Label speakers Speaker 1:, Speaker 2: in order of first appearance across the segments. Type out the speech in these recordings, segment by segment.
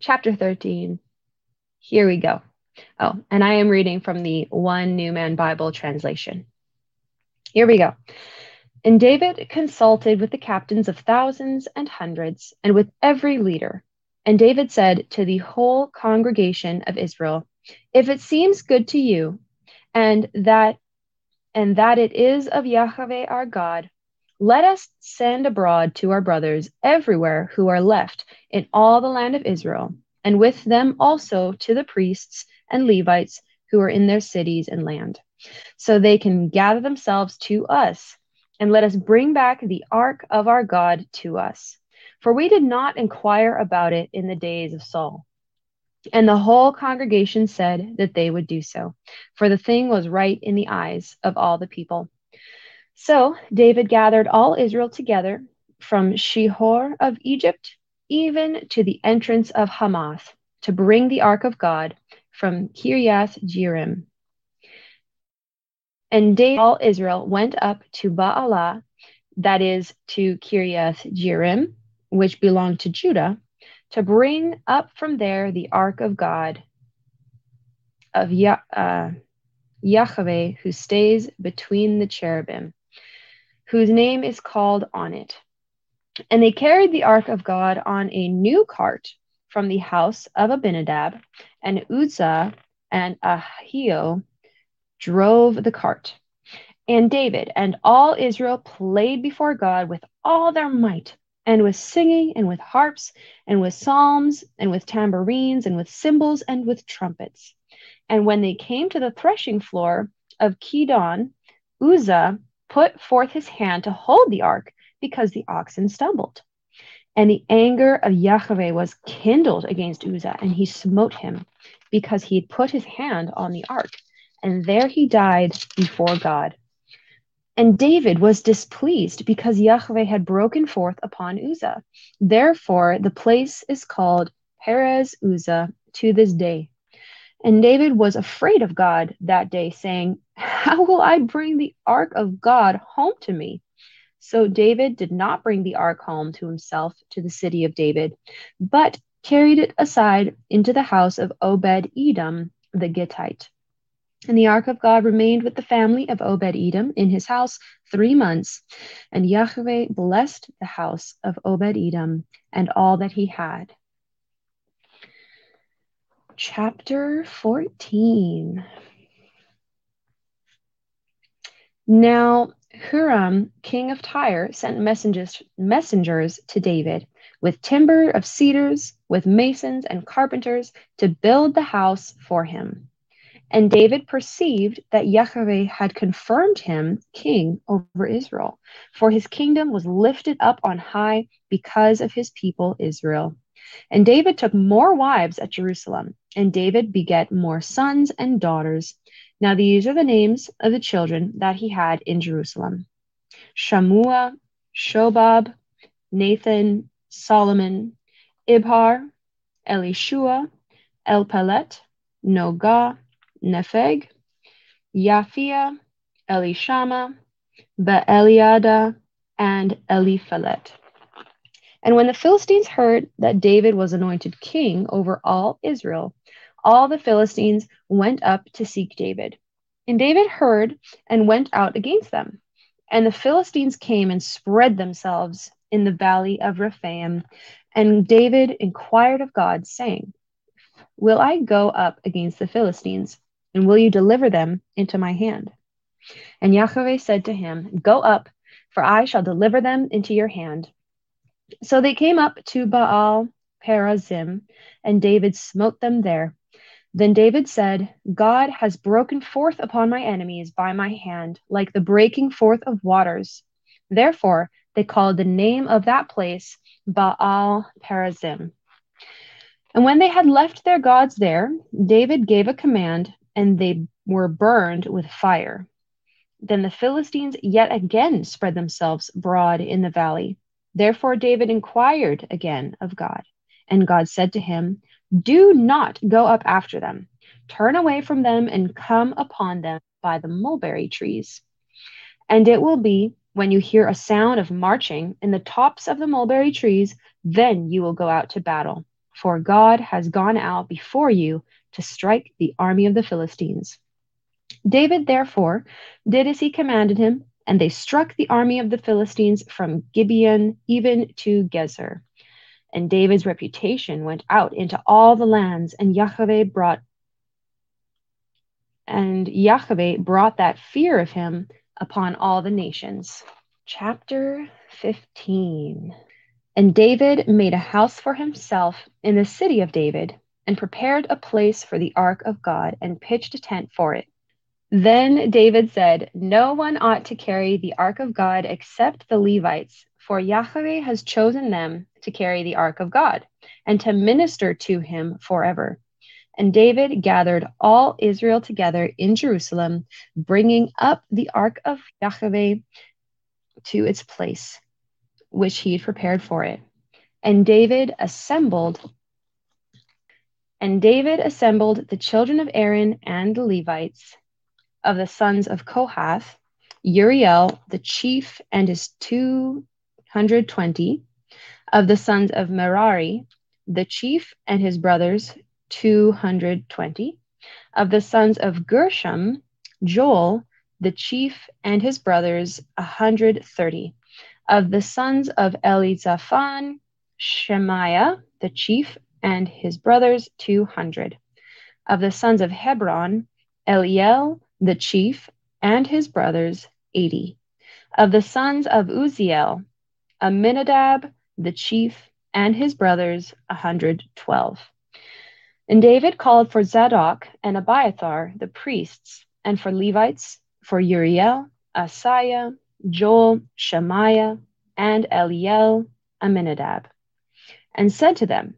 Speaker 1: chapter 13. Here we go. Oh, and I am reading from the One New Man Bible translation. Here we go. And David consulted with the captains of thousands and hundreds, and with every leader. And David said to the whole congregation of Israel, If it seems good to you, and that and that it is of Yahweh our God, let us send abroad to our brothers everywhere who are left in all the land of Israel, and with them also to the priests and Levites who are in their cities and land, so they can gather themselves to us, and let us bring back the ark of our God to us. For we did not inquire about it in the days of Saul. And the whole congregation said that they would do so, for the thing was right in the eyes of all the people. So David gathered all Israel together from Shihor of Egypt even to the entrance of Hamath to bring the ark of God from Kiriath Jearim. And David, all Israel went up to Baalah, that is to Kiriath Jearim, which belonged to Judah, to bring up from there the ark of God of Yah- uh, Yahweh, who stays between the cherubim whose name is called on it. And they carried the ark of God on a new cart from the house of Abinadab, and Uzzah and Ahio drove the cart. And David and all Israel played before God with all their might, and with singing, and with harps, and with psalms, and with tambourines, and with cymbals, and with trumpets. And when they came to the threshing floor of Chidon, Uzzah put forth his hand to hold the ark because the oxen stumbled. And the anger of Yahweh was kindled against Uzzah, and he smote him because he had put his hand on the ark. And there he died before God. And David was displeased because Yahweh had broken forth upon Uzzah. Therefore, the place is called Perez Uzzah to this day. And David was afraid of God that day, saying, How will I bring the ark of God home to me? So David did not bring the ark home to himself to the city of David, but carried it aside into the house of Obed Edom the Gittite. And the ark of God remained with the family of Obed Edom in his house three months. And Yahweh blessed the house of Obed Edom and all that he had chapter 14. Now, Huram, king of Tyre, sent messengers, messengers to David with timber of cedars, with masons and carpenters to build the house for him. And David perceived that Yahweh had confirmed him king over Israel, for his kingdom was lifted up on high because of his people Israel. And David took more wives at Jerusalem, and David begat more sons and daughters. Now these are the names of the children that he had in Jerusalem Shammua, Shobab, Nathan, Solomon, Ibhar, Elishua, Elpelet, Nogah, Nepheg, Yaphia, Elishama, Beeliada, and Eliphelet. And when the Philistines heard that David was anointed king over all Israel, all the Philistines went up to seek David. And David heard and went out against them. And the Philistines came and spread themselves in the valley of Rephaim. And David inquired of God, saying, Will I go up against the Philistines? And will you deliver them into my hand? And Yahweh said to him, Go up, for I shall deliver them into your hand. So they came up to Baal Perazim, and David smote them there. Then David said, God has broken forth upon my enemies by my hand, like the breaking forth of waters. Therefore, they called the name of that place Baal Perazim. And when they had left their gods there, David gave a command, and they were burned with fire. Then the Philistines yet again spread themselves broad in the valley. Therefore David inquired again of God. And God said to him, Do not go up after them. Turn away from them and come upon them by the mulberry trees. And it will be when you hear a sound of marching in the tops of the mulberry trees, then you will go out to battle. For God has gone out before you to strike the army of the Philistines. David therefore did as he commanded him, and they struck the army of the Philistines from Gibeon even to Gezer. And David's reputation went out into all the lands, and Yahweh brought and Yahweh brought that fear of him upon all the nations. Chapter 15 And David made a house for himself in the city of David, and prepared a place for the ark of God, and pitched a tent for it. Then David said, No one ought to carry the ark of God except the Levites, for Yahweh has chosen them to carry the ark of God and to minister to him forever. And David gathered all Israel together in Jerusalem, bringing up the ark of Yahweh to its place, which he had prepared for it. And David assembled and David assembled the children of Aaron and the Levites of the sons of Kohath, Uriel, the chief, and his 220. Of the sons of Merari, the chief and his brothers, 220. Of the sons of Gershom, Joel, the chief, and his brothers, 130. Of the sons of Elizaphan, Shemaiah, the chief, and his brothers, 200. Of the sons of Hebron, Eliel, the chief, and his brothers, eighty. Of the sons of Uzziel, Amminadab, the chief, and his brothers, a hundred twelve. And David called for Zadok and Abiathar, the priests, and for Levites, for Uriel, Asaiah, Joel, Shemaiah, and Eliel, Amminadab, and said to them,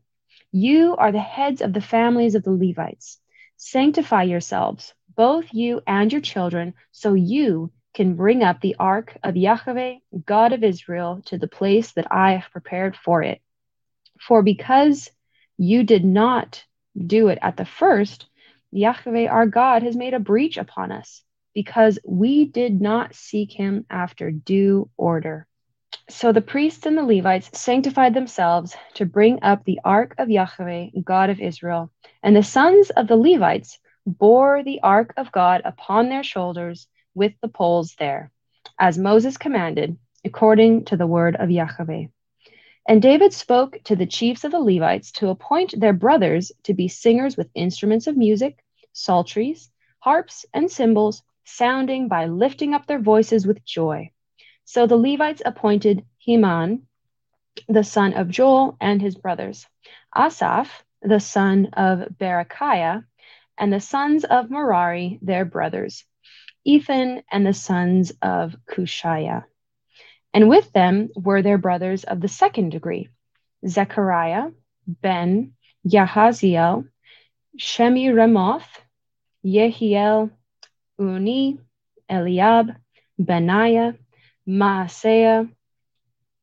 Speaker 1: You are the heads of the families of the Levites. Sanctify yourselves, both you and your children, so you can bring up the ark of Yahweh, God of Israel, to the place that I have prepared for it. For because you did not do it at the first, Yahweh our God has made a breach upon us, because we did not seek him after due order. So the priests and the Levites sanctified themselves to bring up the ark of Yahweh, God of Israel. And the sons of the Levites bore the ark of God upon their shoulders with the poles there, as Moses commanded, according to the word of Yahweh. And David spoke to the chiefs of the Levites to appoint their brothers to be singers with instruments of music, psalteries, harps, and cymbals, sounding by lifting up their voices with joy. So the Levites appointed Heman, the son of Joel, and his brothers, Asaph, the son of Berechiah, and the sons of Merari, their brothers, Ethan and the sons of Cushiah. And with them were their brothers of the second degree, Zechariah, Ben, Yahaziel, Shemiramoth, Yehiel, Unni, Eliab, Benaiah, Maaseiah,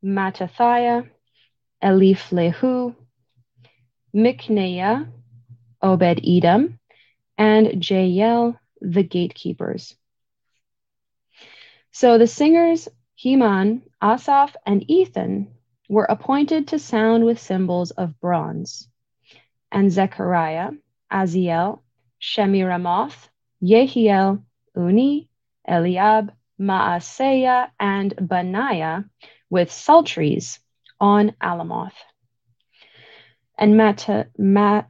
Speaker 1: Mattathiah, Eliphelehu, Mikneiah, Obed Edom, and Jael, the gatekeepers. So the singers Heman, Asaph, and Ethan were appointed to sound with cymbals of bronze, and Zechariah, Aziel, Shemiramoth, Yehiel, Unni, Eliab, Maaseiah, and Benaiah with psalteries on Alamoth. And Mat- Mat-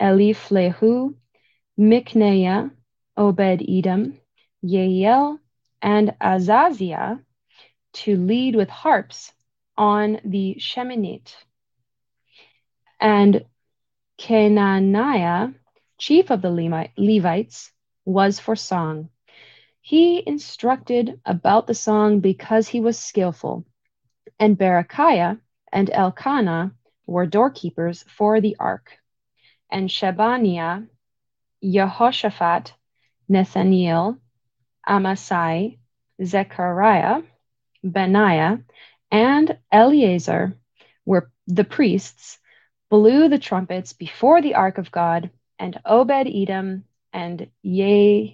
Speaker 1: Mattathiah Eliphelehu, Mikneiah, Obed Edom, Yael, and Azaziah to lead with harps on the Sheminith. And Kenaniah, chief of the Levites, was for song. He instructed about the song because he was skillful. And Berechiah and Elkanah were doorkeepers for the ark, and Shebaniah, Jehoshaphat, Nathaniel, Amasai, Zechariah, Benaiah, and Eleazar were the priests, blew the trumpets before the ark of God, and Obed Edom and Yehiah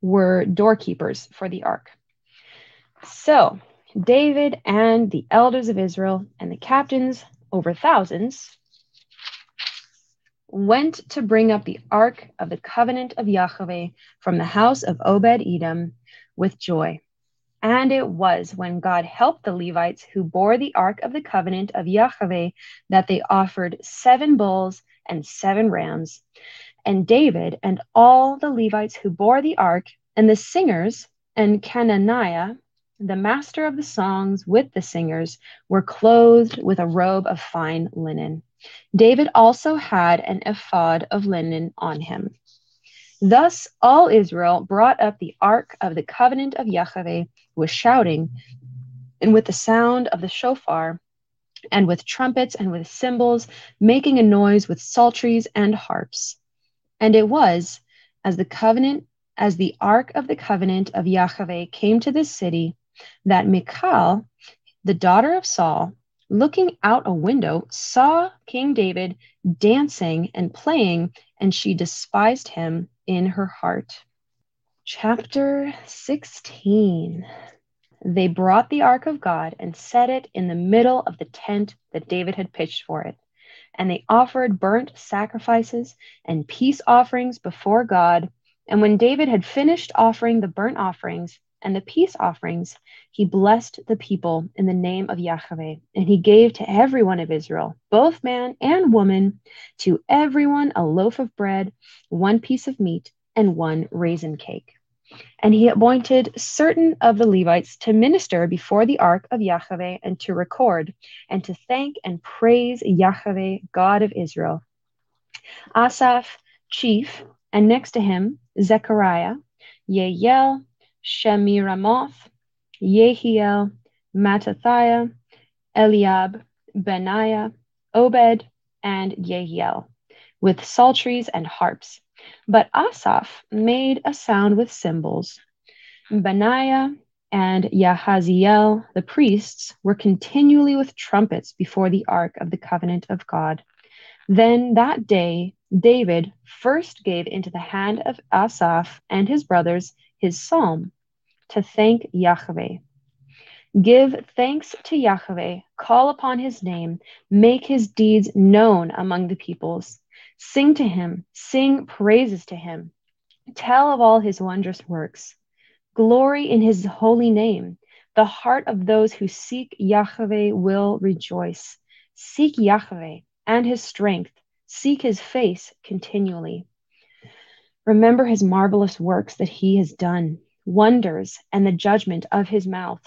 Speaker 1: were doorkeepers for the ark. So David and the elders of Israel and the captains, over thousands, went to bring up the ark of the covenant of Yahweh from the house of Obed Edom with joy. And it was when God helped the Levites who bore the ark of the covenant of Yahweh that they offered seven bulls and seven rams. And David and all the Levites who bore the ark, and the singers, and Cananiah, the master of the songs with the singers, were clothed with a robe of fine linen. David also had an ephod of linen on him. Thus all Israel brought up the ark of the covenant of Yahweh with shouting, and with the sound of the shofar, and with trumpets and with cymbals, making a noise with psalteries and harps. And it was as the covenant, as the ark of the covenant of Yahweh came to this city, that Michal, the daughter of Saul, looking out a window, saw King David dancing and playing, and she despised him in her heart. Chapter 16 They brought the ark of God and set it in the middle of the tent that David had pitched for it. And they offered burnt sacrifices and peace offerings before God. And when David had finished offering the burnt offerings, and the peace offerings, he blessed the people in the name of Yahweh, and he gave to every one of Israel, both man and woman, to everyone a loaf of bread, one piece of meat, and one raisin cake. And he appointed certain of the Levites to minister before the ark of Yahweh and to record and to thank and praise Yahweh, God of Israel. Asaph, chief, and next to him, Zechariah, Yeiel, Shemiramoth, Yehiel, Mattathiah, Eliab, Benaiah, Obed, and Yehiel, with psalteries and harps. But Asaph made a sound with cymbals. Benaiah and Yahaziel, the priests, were continually with trumpets before the ark of the covenant of God. Then that day, David first gave into the hand of Asaph and his brothers his psalm to thank Yahweh. Give thanks to Yahweh, call upon his name, make his deeds known among the peoples. Sing to him, sing praises to him, tell of all his wondrous works. Glory in his holy name. The heart of those who seek Yahweh will rejoice. Seek Yahweh and his strength, seek his face continually. Remember his marvelous works that he has done wonders, and the judgment of his mouth.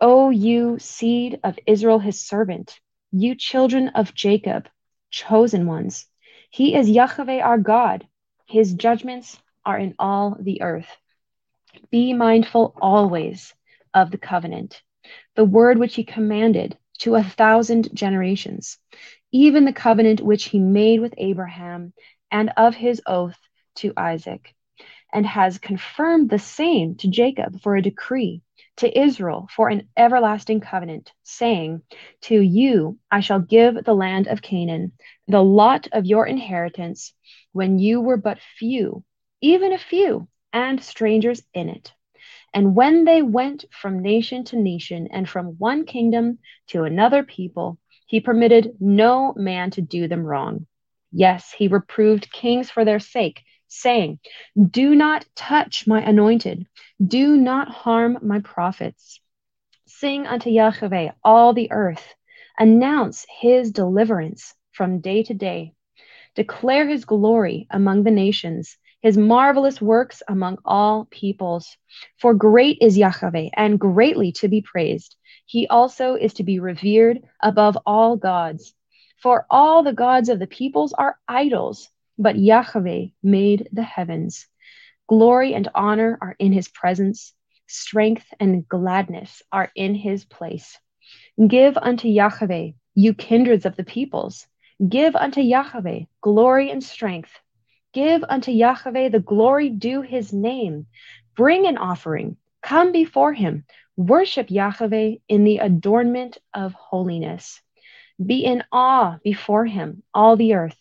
Speaker 1: O you seed of Israel, his servant, you children of Jacob, chosen ones. He is Yahweh our God. His judgments are in all the earth. Be mindful always of the covenant, the word which he commanded to a thousand generations, even the covenant which he made with Abraham and of his oath to Isaac and has confirmed the same to Jacob for a decree, to Israel for an everlasting covenant, saying, To you I shall give the land of Canaan, the lot of your inheritance, when you were but few, even a few, and strangers in it. And when they went from nation to nation and from one kingdom to another people, he permitted no man to do them wrong. Yes, he reproved kings for their sake saying, Do not touch my anointed, do not harm my prophets. Sing unto Yahweh all the earth, announce his deliverance from day to day. Declare his glory among the nations, his marvelous works among all peoples. For great is Yahweh, and greatly to be praised. He also is to be revered above all gods. For all the gods of the peoples are idols but Yahweh made the heavens. Glory and honor are in his presence. Strength and gladness are in his place. Give unto Yahweh, you kindreds of the peoples. Give unto Yahweh glory and strength. Give unto Yahweh the glory due his name. Bring an offering. Come before him. Worship Yahweh in the adornment of holiness. Be in awe before him, all the earth.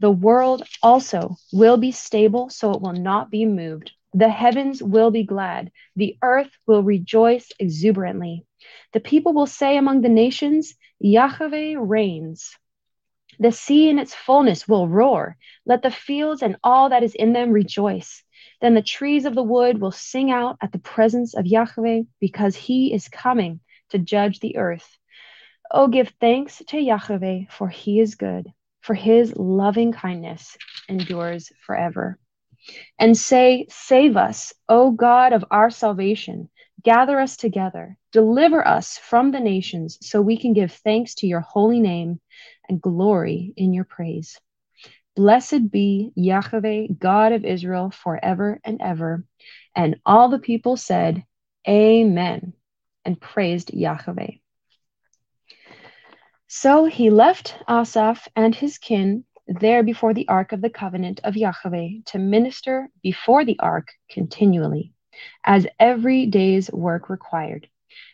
Speaker 1: The world also will be stable, so it will not be moved. The heavens will be glad. The earth will rejoice exuberantly. The people will say among the nations, Yahweh reigns. The sea in its fullness will roar. Let the fields and all that is in them rejoice. Then the trees of the wood will sing out at the presence of Yahweh because he is coming to judge the earth. Oh, give thanks to Yahweh, for he is good for his loving kindness endures forever. And say, Save us, O God of our salvation. Gather us together. Deliver us from the nations so we can give thanks to your holy name and glory in your praise. Blessed be Yahweh, God of Israel, forever and ever. And all the people said, Amen, and praised Yahweh. So he left Asaph and his kin there before the ark of the covenant of Yahweh to minister before the ark continually, as every day's work required.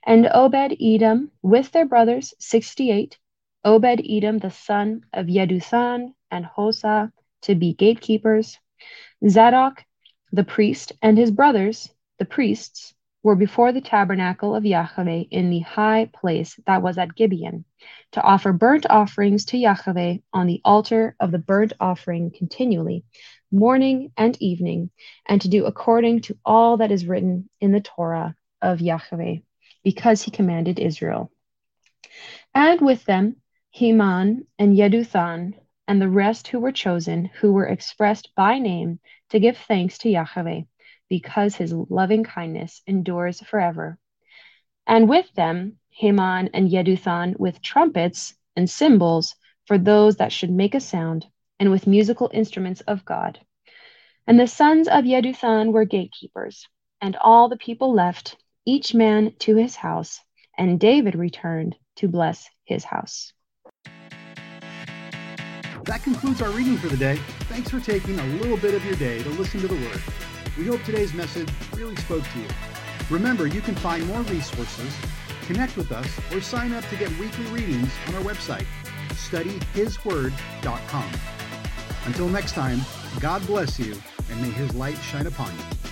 Speaker 1: And Obed Edom with their brothers, 68, Obed Edom the son of Jeduthun and Hosah to be gatekeepers, Zadok the priest and his brothers, the priests, were before the tabernacle of Yahweh in the high place that was at Gibeon, to offer burnt offerings to Yahweh on the altar of the burnt offering continually, morning and evening, and to do according to all that is written in the Torah of Yahweh, because he commanded Israel. And with them Heman and Jeduthun and the rest who were chosen, who were expressed by name to give thanks to Yahweh because his loving kindness endures forever. And with them, Heman and Jeduthun with trumpets and cymbals for those that should make a sound, and with musical instruments of God. And the sons of Jeduthun were gatekeepers, and all the people left, each man to his house, and David returned to bless his house.
Speaker 2: That concludes our reading for the day. Thanks for taking a little bit of your day to listen to the Word. We hope today's message really spoke to you. Remember, you can find more resources, connect with us, or sign up to get weekly readings on our website, studyhisword.com. Until next time, God bless you, and may His light shine upon you.